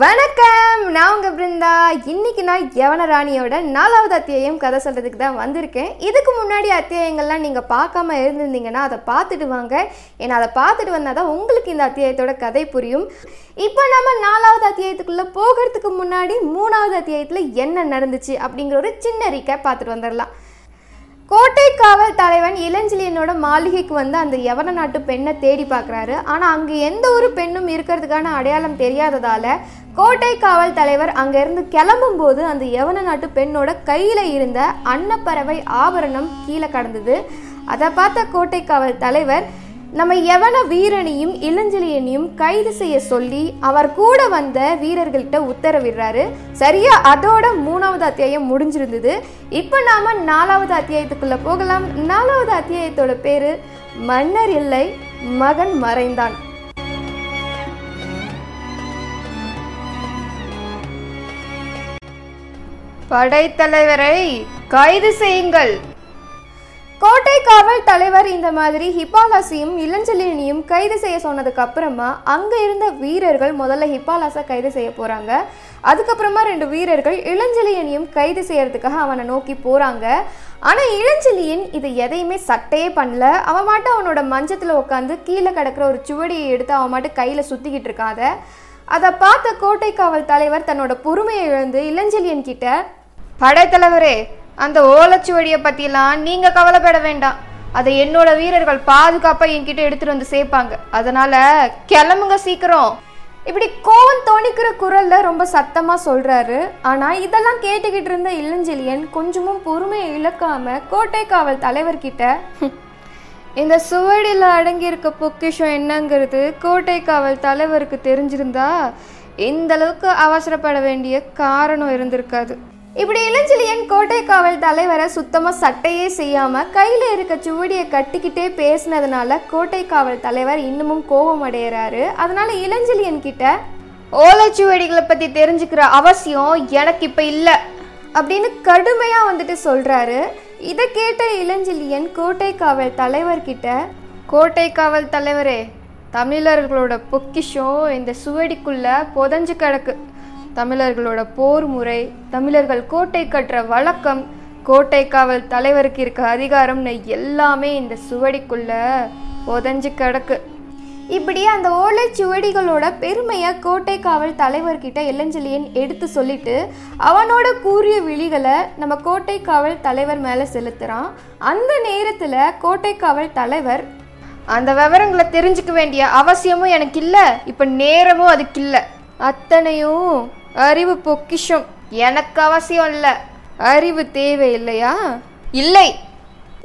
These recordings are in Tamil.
வணக்கம். நான் உங்கள் பிருந்தா. இன்னைக்கு நான் யவன ராணியோட நாலாவது அத்தியாயம் கதை சொல்கிறதுக்கு தான் வந்திருக்கேன். இதுக்கு முன்னாடி அத்தியாயங்கள்லாம் நீங்கள் பார்க்காம இருந்திருந்தீங்கன்னா அதை பார்த்துட்டு வாங்க. ஏன்னா அதை பார்த்துட்டு வந்தால் தான் உங்களுக்கு இந்த அத்தியாயத்தோட கதை புரியும். இப்போ நம்ம நாலாவது அத்தியாயத்துக்குள்ளே போகிறதுக்கு முன்னாடி மூணாவது அத்தியாயத்தில் என்ன நடந்துச்சு அப்படிங்கிற ஒரு சின்ன ரீக்கை பார்த்துட்டு வந்துடலாம். கோட்டை காவல் தலைவன் இளஞ்சிலியனோட மாளிகைக்கு வந்து அந்த யவன நாட்டு பெண்ணை தேடி பார்க்குறாரு. ஆனால் அங்கே எந்த ஒரு பெண்ணும் இருக்கிறதுக்கான அடையாளம் தெரியாததால் கோட்டை காவல் தலைவர் அங்கேருந்து கிளம்பும்போது அந்த யவன நாட்டு பெண்ணோட கையில் இருந்த அன்னப்பறவை ஆபரணம் கீழே கடந்தது. அதை பார்த்த கோட்டை காவல் தலைவர் நம்ம யவன வீரனையும் இளஞ்சலியனையும் கைது செய்ய சொல்லி அவர் கூட வந்த வீரர்கள்கிட்ட உத்தரவிடுறாரு. சரியா? அதோட மூணாவது அத்தியாயம் முடிஞ்சிருந்தது. இப்போ நாம நாலாவது அத்தியாயத்துக்குள்ள போகலாம். நாலாவது அத்தியாயத்தோட பேரு மன்னர் இல்லை மகன் மறைந்தான். படைத்தலைவரை கைது செய்யுங்கள். கோட்டை காவல் தலைவர் இந்த மாதிரி ஹிப்பாலாசியும் இளஞ்செழியனையும் கைது செய்ய சொன்னதுக்கு அப்புறமா அங்க இருந்த வீரர்கள் முதல்ல ஹிப்பாலாசை கைது செய்ய போறாங்க. அதுக்கப்புறமா ரெண்டு வீரர்கள் இளஞ்செழியனையும் கைது செய்யறதுக்காக அவனை நோக்கி போறாங்க. ஆனா இளஞ்செழியன் இது எதையுமே சட்டையே பண்ணல. அவன் மாட்டும் அவனோட மஞ்சத்துல உட்காந்து கீழே கிடக்கிற ஒரு சுவடியை எடுத்து அவன் மாட்டு கையில சுத்திக்கிட்டு இருக்காத. அதை பார்த்த கோட்டை காவல் தலைவர் தன்னோட பொறுமையை இழந்து இளஞ்செழியன் கிட்ட படைத்தலைவரே அந்த ஓலைச்சுவடியை பற்றிலாம் நீங்கள் கவலைப்பட வேண்டாம். அதை என்னோட வீரர்கள் பாதுகாப்பாக என்கிட்ட எடுத்துட்டு வந்து சேர்ப்பாங்க. அதனால கிளம்புங்க சீக்கிரம். இப்படி கோவம் தோணிக்கிற குரல்ல ரொம்ப சத்தமா சொல்றாரு. ஆனா இதெல்லாம் கேட்டுக்கிட்டு இருந்த இளஞ்செழியன் கொஞ்சமும் பொறுமையை இழக்காம கோட்டை காவல் தலைவர்கிட்ட இந்த சுவடியில் அடங்கியிருக்க பொக்கிஷம் என்னங்கிறது கோட்டை காவல் தலைவருக்கு தெரிஞ்சிருந்தா இந்த அளவுக்கு அவசரப்பட வேண்டிய காரணம் இருந்திருக்காது. இப்படி இளஞ்செழியன் கோட்டை காவல் தலைவரை சுத்தமாக சட்டையே செய்யாமல் கையில் இருக்க சுவடியை கட்டிக்கிட்டே பேசினதுனால கோட்டை காவல் தலைவர் இன்னமும் கோபம் அடையிறாரு. அதனால இளஞ்செழியன் கிட்ட ஓலைச்சுவடிகளை பற்றி தெரிஞ்சுக்கிற அவசியம் எனக்கு இப்போ இல்லை. அப்படின்னு கடுமையாக வந்துட்டு சொல்கிறாரு இதை கேட்ட இளஞ்செழியன் கோட்டை காவல் தலைவர்கிட்ட கோட்டை காவல் தலைவரே தமிழர்களோட பொக்கிஷம் இந்த சுவடிக்குள்ளே புதஞ்சு கிடக்கு. தமிழர்களோட போர் முறை தமிழர்கள் கோட்டை கட்டுற வழக்கம் கோட்டை காவல் தலைவருக்கு இருக்க அதிகாரம்னு எல்லாமே இந்த சுவடிக்குள்ள புதஞ்சு கிடக்கு. இப்படி அந்த ஓலைச்சுவடிகளோட பெருமையை கோட்டை காவல் தலைவர்கிட்ட இளஞ்செழியன் எடுத்து சொல்லிட்டு அவனோட கூறிய விழிகளை நம்ம கோட்டை காவல் தலைவர் மேலே செலுத்துகிறான் அந்த நேரத்தில் கோட்டை காவல் தலைவர் அந்த விவரங்களை தெரிஞ்சுக்க வேண்டிய அவசியமும் எனக்கு இல்லை இப்போ நேரமும் அதுக்கு இல்லை. அத்தனையும் அறிவு பொக்கிஷம். எனக்கு அவசியம் இல்லை. அறிவு தேவை இல்லையா இல்லை.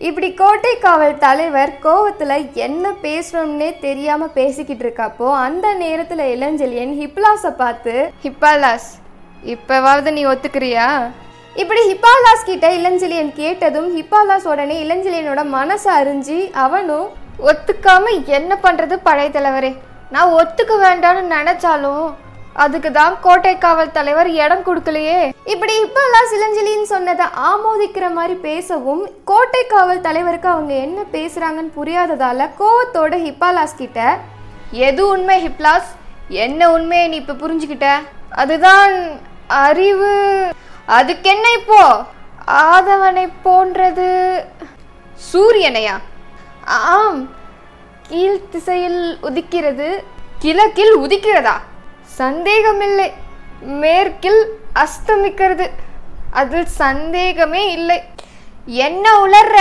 இப்படி கோட்டை காவல் தலைவர் கோவத்தில் என்ன பேசணும்னே தெரியாமல் பேசிக்கிட்டு இருக்கப்போ அந்த நேரத்தில் இளஞ்செழியன் ஹிப்லாஸை பார்த்து ஹிப்பாலாஸ் இப்போவாவது நீ ஒத்துக்கிறியா? இப்படி ஹிப்பாலாஸ் கிட்ட இளஞ்செழியன் கேட்டதும் ஹிப்பாலாஸ் உடனே இளஞ்செழியனோட மனசை அறிஞ்சு அவனும் ஒத்துக்காம என்ன பண்ணுறது பழைய தலைவரே? நான் ஒத்துக்க வேண்டாம்னு நினச்சாலும் அதுக்கு தான் கோட்டை காவல் தலைவர் இடம் கொடுக்கலையே. இப்படி இப்பெல்லாம் சிலஞ்சலின்னு சொன்னதை ஆமோதிக்கிற மாதிரி பேசவும் கோட்டை காவல் தலைவருக்கு அவங்க என்ன பேசுறாங்கன்னு புரியாததால கோவத்தோட ஹிப்பாலாஸ் கிட்ட எது உண்மை ஹிப்லாஸ்? என்ன உண்மையை நீ இப்ப புரிஞ்சுக்கிட்ட? அதுதான் அறிவு. அதுக்கு என்ன இப்போ? ஆதவனை போன்றது. சூரியனையா? ஆம். கீழ் திசையில் உதிக்கிறது. கிழக்கில் உதிக்கிறதா? சந்தேகமில்லை. மேற்கில் அஸ்தமிக்கிறது. அதில் சந்தேகமே இல்லை. என்ன உளர்ற?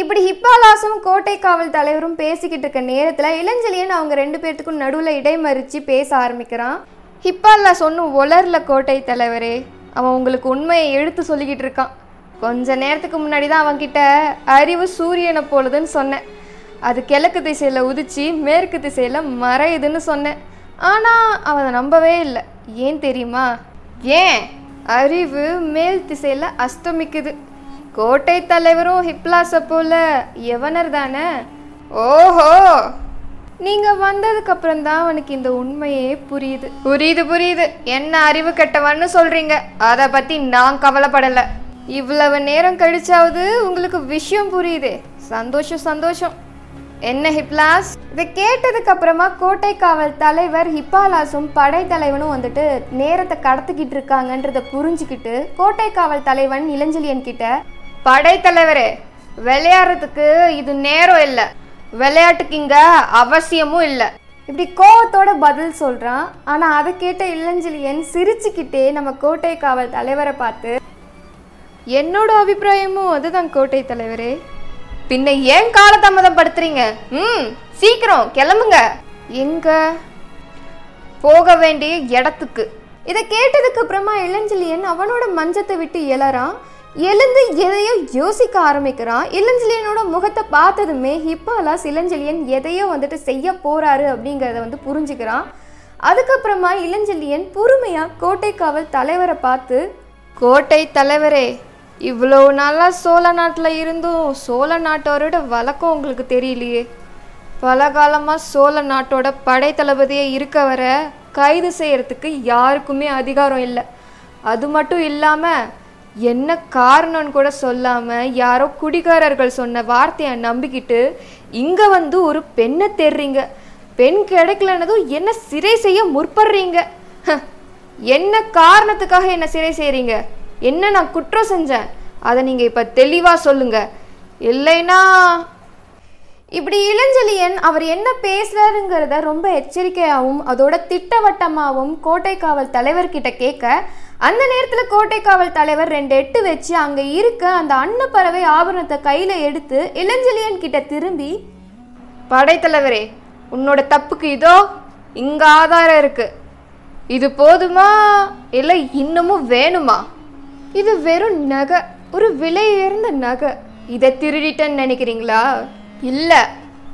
இப்படி ஹிப்பாலாசும் கோட்டை காவல் தலைவரும் பேசிக்கிட்டு இருக்க நேரத்தில் இளஞ்செழியன் அவங்க ரெண்டு பேர்த்துக்கும் நடுவில் இடைமறிச்சு பேச ஆரம்பிக்கிறான். ஹிப்பாலாஸ் ஒன்றும் உலர்ல கோட்டை தலைவரே. அவன் உங்களுக்கு உண்மையை எடுத்து சொல்லிக்கிட்டு இருக்கான். கொஞ்ச நேரத்துக்கு முன்னாடி தான் அவன்கிட்ட அறிவு சூரியனை போலதுன்னு சொன்னேன். அது கிழக்கு திசையில் உதிச்சு மேற்கு திசையில் மறையுதுன்னு சொன்னேன். ஆனால் அவன் அதை நம்பவே இல்லை. ஏன் தெரியுமா? ஏன்? அறிவு மேல் திசையில் அஸ்தமிக்குது. கோட்டை தலைவரும் ஹிப்லாஸை போல எவனர் தானே? ஓஹோ! நீங்க வந்ததுக்கு அப்புறம் தான் அவனுக்கு இந்த உண்மையே புரியுது. புரியுது புரியுது. என்ன அறிவு கெட்டவன்னு சொல்றீங்க. அத பத்தி நான் கவலைப்படல. இவ்வளவு நேரம் கழிச்சாவது உங்களுக்கு விஷயம் புரியுது. சந்தோஷம் சந்தோஷம். என்ன ஹிப்லாஸ்? இதை கேட்டதுக்கு அப்புறமா கோட்டை காவல் தலைவர் ஹிப்பாலாஸும் படைத்தலைவனும் வந்துட்டு நேரத்தை கடத்திக்கிட்டு இருக்காங்கன்றத புரிஞ்சுக்கிட்டு கோட்டை காவல் தலைவன் இளஞ்சலியன் கிட்ட படைத்தலைவரே விளையாடுறதுக்கு இது நேரம் இல்லை. விளையாட்டுக்கு இங்க அவசியமும் இல்லை. இப்படி கோவத்தோட பதில் சொல்றான். ஆனா அதை கேட்ட இளஞ்சலியன் சிரிச்சுக்கிட்டே நம்ம கோட்டை காவல் தலைவரை பார்த்து என்னோட அபிப்பிராயமும் அதுதான் கோட்டை தலைவரே. பின்ன ஏன் காலதாமதம் படுத்துறீங்க ம் சீக்கிரம் கிளம்புங்க. எங்க? போக வேண்டிய இடத்துக்கு. இதை கேட்டதுக்கு அப்புறமா இளஞ்சலியன் அவனோட மஞ்சத்தை விட்டு எழறான். எழுந்து எதையோ யோசிக்க ஆரம்பிக்கிறான். இளஞ்சலியனோட முகத்தை பார்த்ததுமே ஹிப்பாலாஸ் இளஞ்சலியன் எதையோ வந்துட்டு செய்ய போறாரு அப்படிங்கிறத வந்து புரிஞ்சுக்கிறான். அதுக்கப்புறமா இளஞ்சலியன் பொறுமையா கோட்டை காவல் தலைவரை பார்த்து கோட்டை தலைவரே இவ்வளோ நாளாக சோழ நாட்டில் இருந்தும் சோழ நாட்டோரோட வழக்கம் உங்களுக்கு தெரியலையே? பல காலமாக சோழ நாட்டோட படைத்தளபதியை இருக்க வர கைது செய்யறதுக்கு யாருக்குமே அதிகாரம் இல்லை. அது மட்டும் இல்லாமல் என்ன காரணம்னு கூட சொல்லாமல் யாரோ குடிகாரர்கள் சொன்ன வார்த்தையை நம்பிக்கிட்டு இங்கே வந்து ஒரு பெண்ணை தேடுறீங்க பெண் கிடைக்கலன்னதும் என்ன சிறை செய்ய முற்படுறீங்க? என்ன காரணத்துக்காக என்ன சிறை செய்கிறீங்க என்ன நான் குற்றம் செஞ்சேன்? அதை நீங்கள் இப்போ தெளிவாக சொல்லுங்க. இல்லைன்னா இப்படி இளஞ்செழியன் அவர் என்ன பேசுறாருங்கிறத ரொம்ப எச்சரிக்கையாகவும் அதோட திட்டவட்டமாகவும் கோட்டை காவல் தலைவர்கிட்ட கேட்க அந்த நேரத்தில் கோட்டை காவல் தலைவர் ரெண்டு எட்டு வச்சு அங்கே இருக்க அந்த அன்னப்பறவை ஆபரணத்தை கையில் எடுத்து இளஞ்செழியன் கிட்ட திரும்பி படைத்தலைவரே உன்னோட தப்புக்கு இதோ இங்கே ஆதாரம் இருக்கு. இது போதுமா? இல்லை இன்னமும் வேணுமா? இது வெறும் நகை ஒரு விலை உயர்ந்த நகை. இதை திருடிட்டேன்னு நினைக்கிறீங்களா? இல்லை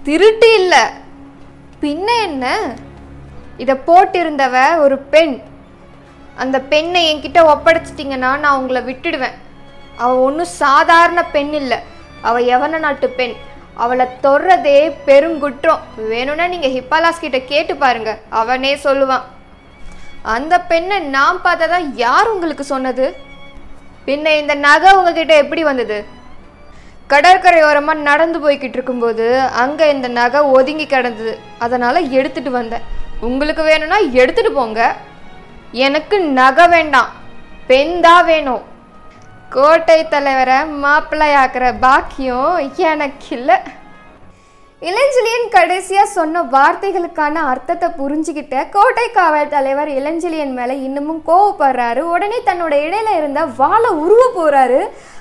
திருட்டு இல்லை. பின்ன என்ன? இதை போட்டிருந்தவ ஒரு பெண். அந்த பெண்ணை என்கிட்ட ஒப்படைச்சிட்டிங்கன்னா நான் உங்களை விட்டுடுவேன். அவள் ஒன்றும் சாதாரண பெண் இல்லை. அவள் எவன நாட்டு பெண். அவளை தொடுறதே பெருங்குற்றம் வேணும்னா நீங்கள் ஹிப்பாலாஸ் கிட்ட கேட்டு பாருங்க. அவனே சொல்லுவான். அந்த பெண்ணை நான் பார்த்ததா யார் உங்களுக்கு சொன்னது? பின்ன இந்த நகை உங்ககிட்ட எப்படி வந்தது? கடற்கரையோரமாக நடந்து போய்கிட்டு இருக்கும்போது அங்கே இந்த நகை ஒதுங்கி கிடந்தது. அதனால் எடுத்துட்டு வந்தேன். உங்களுக்கு வேணும்னா எடுத்துட்டு போங்க. எனக்கு நகை வேண்டாம். பெண் தான் வேணும். கோட்டை தலைவரை மாப்பிள்ளையாக்குற பாக்கியம் எனக்கு இல்லை. இளஞ்செழியன் கடைசியா சொன்ன வார்த்தைகளுக்கான அர்த்தத்தை புரிஞ்சுக்கிட்ட கோட்டை காவல் தலைவர் இளஞ்செழியன் மேல இன்னமும் கோவப்படுறாரு. உடனே தன்னோட இடையில இருந்த வாழை உருவ போறாரு.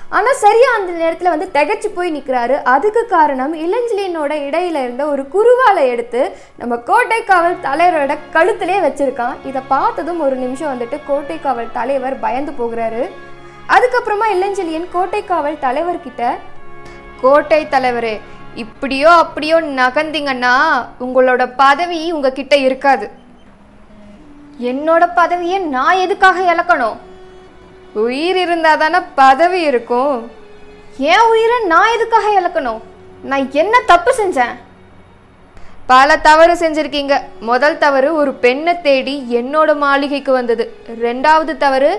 ஆனா சரியா அந்த நேரத்துல வந்து திகைச்சு போய் நிக்கிறாரு. அதுக்கு காரணம் இளஞ்செழியனோட இடையில இருந்த ஒரு குருவாலை எடுத்து நம்ம கோட்டை காவல் தலைவரோட கழுத்திலே வச்சிருக்கான். இதை பார்த்ததும் ஒரு நிமிஷம் வந்துட்டு கோட்டை காவல் தலைவர் பயந்து போகிறாரு. அதுக்கப்புறமா இளஞ்செழியன் கோட்டை காவல் தலைவர்கிட்ட கோட்டை தலைவரே இப்படியோ அப்படியோ நகர்ந்தீங்கன்னா உங்களோட பதவி உங்ககிட்ட இருக்காது. என்னோட பதவியை நான் எதுக்காக இழக்கணும்? உயிர் இருந்தால் தானே பதவி இருக்கும். என் உயிரை நான் எதுக்காக இழக்கணும்? நான் என்ன தப்பு செஞ்சேன்? பல தவறு செஞ்சிருக்கீங்க. முதல் தவறு ஒரு பெண்ணை தேடி என்னோட மாளிகைக்கு வந்தது. ரெண்டாவது தவறு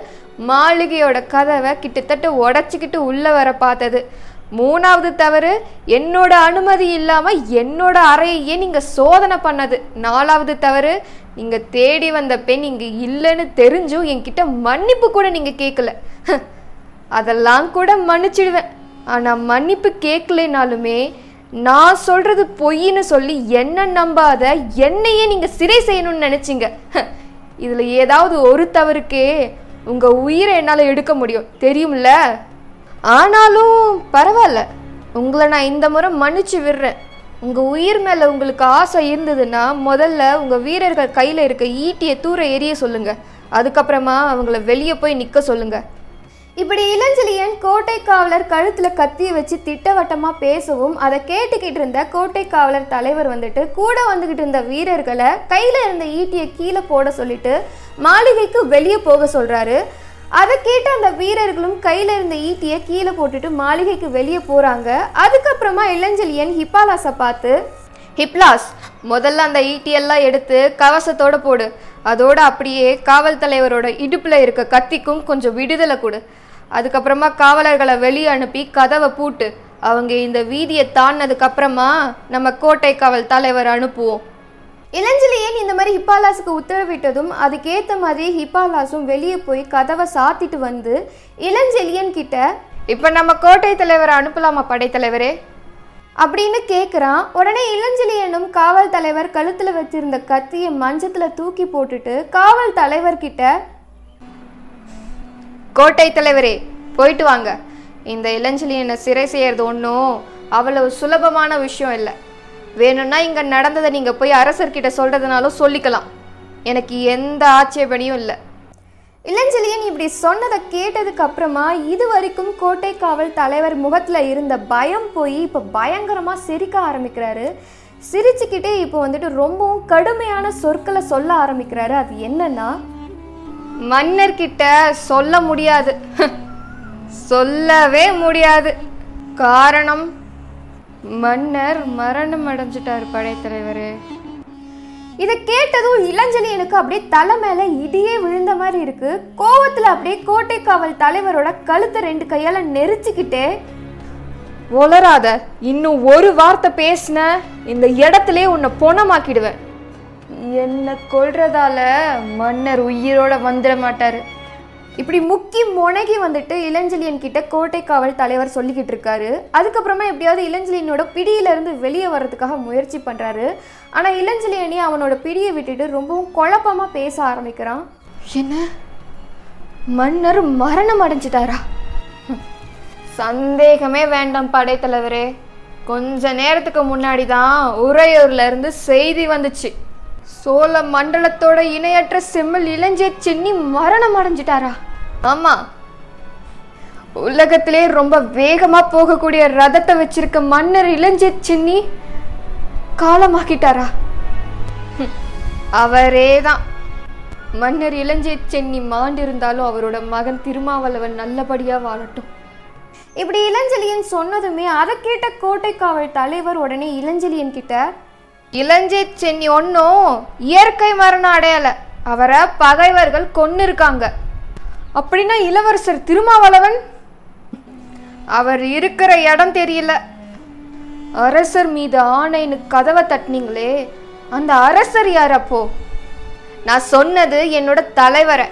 மாளிகையோட கதவை கிட்டத்தட்ட உடச்சிக்கிட்டு உள்ளே வர பார்த்தது. மூணாவது தவறு என்னோட அனுமதி இல்லாமல் என்னோட அறையையே நீங்கள் சோதனை பண்ணது. நாலாவது தவறு நீங்கள் தேடி வந்த பெண் இங்கே இல்லைன்னு தெரிஞ்சும் என்கிட்ட மன்னிப்பு கூட நீங்கள் கேட்கல அதெல்லாம் கூட மன்னிச்சிடுவேன். ஆனால் மன்னிப்பு கேட்கலைனாலுமே நான் சொல்கிறது பொய்ன்னு சொல்லி என்ன நம்பாத என்னையே நீங்கள் சிறை செய்யணும்னு நினச்சிங்க. இதில் ஏதாவது ஒரு தவறுக்கே உங்கள் உயிரை என்னால் எடுக்க முடியும். தெரியும்ல? ஆனாலும் பரவாயில்ல. உங்களை நான் இந்த முறை மன்னிச்சு விடுறேன். உங்கள் உயிர் மேலே உங்களுக்கு ஆசை இருந்ததுன்னா முதல்ல உங்கள் வீரர்கள் கையில் இருக்க ஈட்டியை தூர எரிய சொல்லுங்கள் அதுக்கப்புறமா அவங்கள வெளியே போய் நிற்க சொல்லுங்கள் இப்படி இளஞ்செழியன் கோட்டை காவலர் கழுத்தில் கத்தியை வச்சு திட்டவட்டமாக பேசவும் அதை கேட்டுக்கிட்டு இருந்த கோட்டை காவலர் தலைவர் வந்துட்டு கூட வந்துக்கிட்டு இருந்த வீரர்களை கையில் இருந்த ஈட்டியை கீழே போட சொல்லிட்டு மாளிகைக்கு வெளியே போக சொல்கிறாரு அதை கேட்டு அந்த வீரர்களும் கையில் இருந்த ஈட்டியை கீழே போட்டுட்டு மாளிகைக்கு வெளியே போகிறாங்க அதுக்கப்புறமா இளஞ்செழியன் ஹிப்பாலாஸை பார்த்து ஹிப்லாஸ் முதல்ல அந்த ஈட்டியெல்லாம் எடுத்து கவசத்தோடு போடு. அதோடு அப்படியே காவல் தலைவரோட இடுப்பில் இருக்க கத்திக்கும் கொஞ்சம் விடுதலை கொடு. அதுக்கப்புறமா காவலர்களை வெளியே அனுப்பி கதவை பூட்டு. அவங்க இந்த வீதியை தாண்டினதுக்கப்புறமா நம்ம கோட்டை காவல் தலைவர் அனுப்புவோம். இளஞ்சலியன் இந்த மாதிரி ஹிப்பாலாஸுக்கு உத்தரவிட்டதும் அதுக்கேற்ற மாதிரி ஹிப்பாலாஸும் வெளியே போய் கதவை சாத்திட்டு வந்து இளஞ்செலியன் கிட்ட இப்போ நம்ம கோட்டை தலைவரை அனுப்பலாமா படைத்தலைவரே அப்படின்னு கேட்குறான் உடனே இளஞ்செலியனும் காவல் தலைவர் கழுத்தில் வச்சிருந்த கத்தியை மஞ்சத்தில் தூக்கி போட்டுட்டு காவல் தலைவர்கிட்ட கோட்டை தலைவரே போயிட்டு வாங்க. இந்த இளஞ்செலியனை சிறை செய்யறது ஒன்றும் அவ்வளவு சுலபமான விஷயம் இல்லை. வேணும்னா இங்கே நடந்ததை நீங்கள் போய் அரசர்கிட்ட சொல்கிறதுனாலும் சொல்லிக்கலாம். எனக்கு எந்த ஆட்சேபனையும் இல்லை. இளஞ்செழியன் இப்படி சொன்னதை கேட்டதுக்கு அப்புறமா இது வரைக்கும் கோட்டை காவல் தலைவர் முகத்தில் இருந்த பயம் போய் இப்போ பயங்கரமாக சிரிக்க ஆரம்பிக்கிறாரு. சிரிச்சுக்கிட்டே இப்போ வந்துட்டு ரொம்பவும் கடுமையான சொற்களை சொல்ல ஆரம்பிக்கிறாரு. அது என்னன்னா மன்னர்கிட்ட சொல்ல முடியாது. சொல்லவே முடியாது. காரணம் மன்னர் மரணம் அடைஞ்சிட்டாரு படைத்தலைவரே இதை கேட்டதும் இளஞ்சலியனுக்கு அப்படியே தலை மேல இடியே விழுந்த மாதிரி இருக்கு. கோவத்துல அப்படியே கோட்டை காவல் தலைவரோட கழுத்தை ரெண்டு கையால நெரிச்சுக்கிட்டே ஒளராத இன்னும் ஒரு வார்த்தை பேசின இந்த இடத்திலே உன்னை பொணமாக்கிடுவேன். என்ன கொள்றதால மன்னர் உயிரோட வந்துட மாட்டாரு. இப்படி முக்கி முனகி வந்துட்டு இளஞ்சலியன் கிட்ட கோட்டை காவல் தலைவர் சொல்லிக்கிட்டு இருக்காரு. அதுக்கப்புறமா எப்படியாவது இளஞ்சலியனோட பிடியில இருந்து வெளியே வர்றதுக்காக முயற்சி பண்றாரு. ஆனா இளஞ்சலியனி அவனோட பிடியை விட்டுட்டு ரொம்பவும் குழப்பமா பேச ஆரம்பிக்கிறான். என்ன? மன்னர் மரணம் அடைஞ்சிட்டாரா? சந்தேகமே வேண்டாம் படைத்தலைவரே கொஞ்ச நேரத்துக்கு முன்னாடி தான் உறையூர்ல இருந்து செய்தி வந்துச்சு. சோழ மண்டலத்தோட இணையற்ற செம்மல் இளஞ்சே சென்னி மரணம் அடைஞ்சிட்டாரா? ஆமா. உலகத்திலே ரொம்ப வேகமா போகக்கூடிய ரதத்தை வச்சிருக்க மன்னர் இளஞ்சே சென்னி காலமாக்கிட்டாரா? அவரே தான் மன்னர் இளஞ்சே சென்னி மாண்டிருந்தாலும் அவரோட மகன் திருமாவளவன் நல்லபடியா வாழட்டும். இப்படி இளஞ்சலியன் சொன்னதுமே அதை கேட்ட கோட்டை காவல் தலைவர் உடனே இளஞ்சலியன் கிட்ட இளஞ்சித் சென்னி ஒன்றும் இயற்கை மரணம் அடையல. அவரை பகைவர்கள் கொன்னு இருக்காங்க அப்படின்னா இளவரசர் திருமாவளவன்? அவர் இருக்கிற இடம் தெரியல. அரசர் மீது ஆணைன்னு கதவை தட்டினீங்களே அந்த அரசர் யார் அப்போ? நான் சொன்னது என்னோட தலைவரை.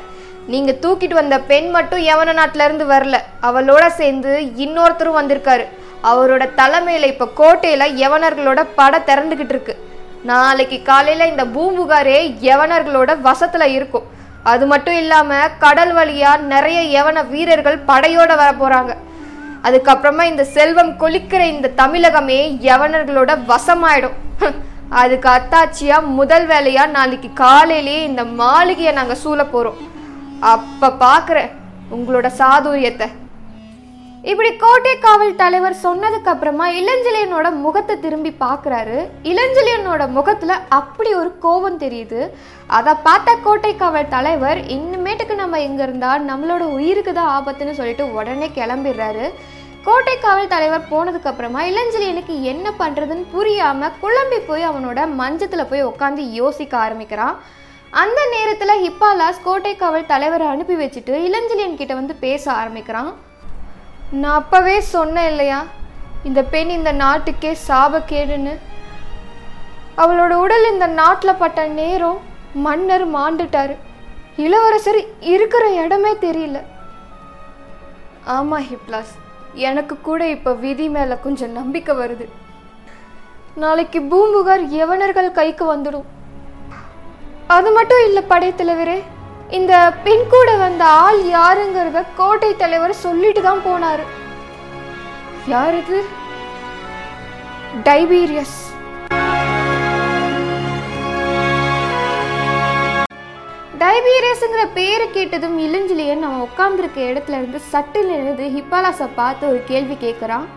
நீங்க தூக்கிட்டு வந்த பெண் மட்டும் யவன நாட்டில இருந்து வரல. அவளோட சேர்ந்து இன்னொருத்தரும் வந்திருக்காரு. அவரோட தலைமையில இப்ப கோட்டையில யவனர்களோட படை திறந்துகிட்டு இருக்கு. நாளைக்கு காலையில இந்த பூம்புகாரே யவனர்களோட வசத்துல இருக்கும். அது மட்டும் இல்லாமல் கடல் வழியாக நிறைய யவன வீரர்கள் படையோட வர போகிறாங்க அதுக்கப்புறமா இந்த செல்வம் கொலிக்கிற இந்த தமிழகமே யவனர்களோட வசமாயிடும். அதுக்கு அத்தாச்சியாக முதல் வேலையாக நாளைக்கு காலையிலேயே இந்த மாளிகையை நாங்கள் சூழ போகிறோம் அப்போ பார்க்குறேன் உங்களோட சாதுரியத்தை. இப்படி கோட்டை காவல் தலைவர் சொன்னதுக்கு அப்புறமா இளஞ்சலியனோட முகத்தை திரும்பி பார்க்குறாரு. இளஞ்சலியனோட முகத்தில் அப்படி ஒரு கோபம் தெரியுது. அதை பார்த்த கோட்டை காவல் தலைவர் இனிமேட்டுக்கு நம்ம இங்கே இருந்தால் நம்மளோட உயிருக்கு தான் ஆபத்துன்னு சொல்லிட்டு உடனே கிளம்பிடுறாரு. கோட்டை காவல் தலைவர் போனதுக்கு அப்புறமா இளஞ்சலியனுக்கு என்ன பண்ணுறதுன்னு புரியாம குழம்பி போய் அவனோட மஞ்சத்தில் போய் உட்காந்து யோசிக்க ஆரம்பிக்கிறான். அந்த நேரத்தில் ஹிப்பாலாஸ் கோட்டை காவல் தலைவரை அனுப்பி வச்சுட்டு இளஞ்சலியன் கிட்ட வந்து பேச ஆரம்பிக்கிறான். நான் அப்பவே சொன்னேன் இல்லையா? இந்த பெண் இந்த நாட்டுக்கே சாபக்கேடுன்னு. அவளோட உடல் இந்த நாட்டில் பட்ட நேரம் மன்னர் மாண்டுட்டாரு. இளவரசர் இருக்கிற இடமே தெரியல. ஆமாம் ஹிப்லாஸ். எனக்கு கூட இப்போ விதி மேலே கொஞ்சம் நம்பிக்கை வருது. நாளைக்கு பூம்புகார் யவனர்கள் கைக்கு வந்துடும். அது மட்டும் இல்லை படைத்தலைவரே இந்த பெண் கூட வந்த ஆள் யாருங்கிறத கோட்டை தலைவர் சொல்லிட்டு தான் போனார். யார் இது? டைபீரியஸ். டைபீரியஸ்ங்கிற பேரை கேட்டதும் இளஞ்சிலியன் அவன் உட்காந்துருக்க இடத்துல இருந்து சட்டில் எழுந்து ஹிப்பாலாஸை பார்த்து ஒரு கேள்வி கேட்குறான்.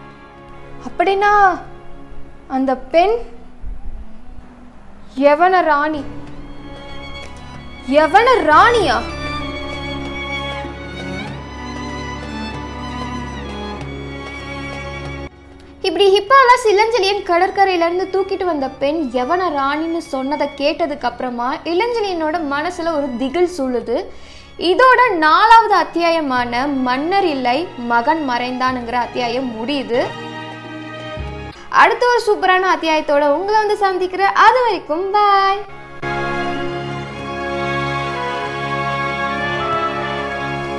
அப்படின்னா அந்த பெண் யவன ராணி? யவன ராணியா? இப்படி ஹிப்பாலா இளஞ்சலியன் கடற்கரையில இருந்து தூக்கிட்டு வந்த பெண் எவன ராணின்னு சொன்னதை கேட்டதுக்கு அப்புறமா இளஞ்சலியனோட மனசுல ஒரு திகில் சூழுது. இதோட நாலாவது அத்தியாயமான மன்னர் இல்லை மகன் மறைந்தானுங்கிற அத்தியாயம் முடியுது. அடுத்த ஒரு சூப்பரான அத்தியாயத்தோட உங்களை வந்து சந்திக்கிறேன். அது வரைக்கும் பாய்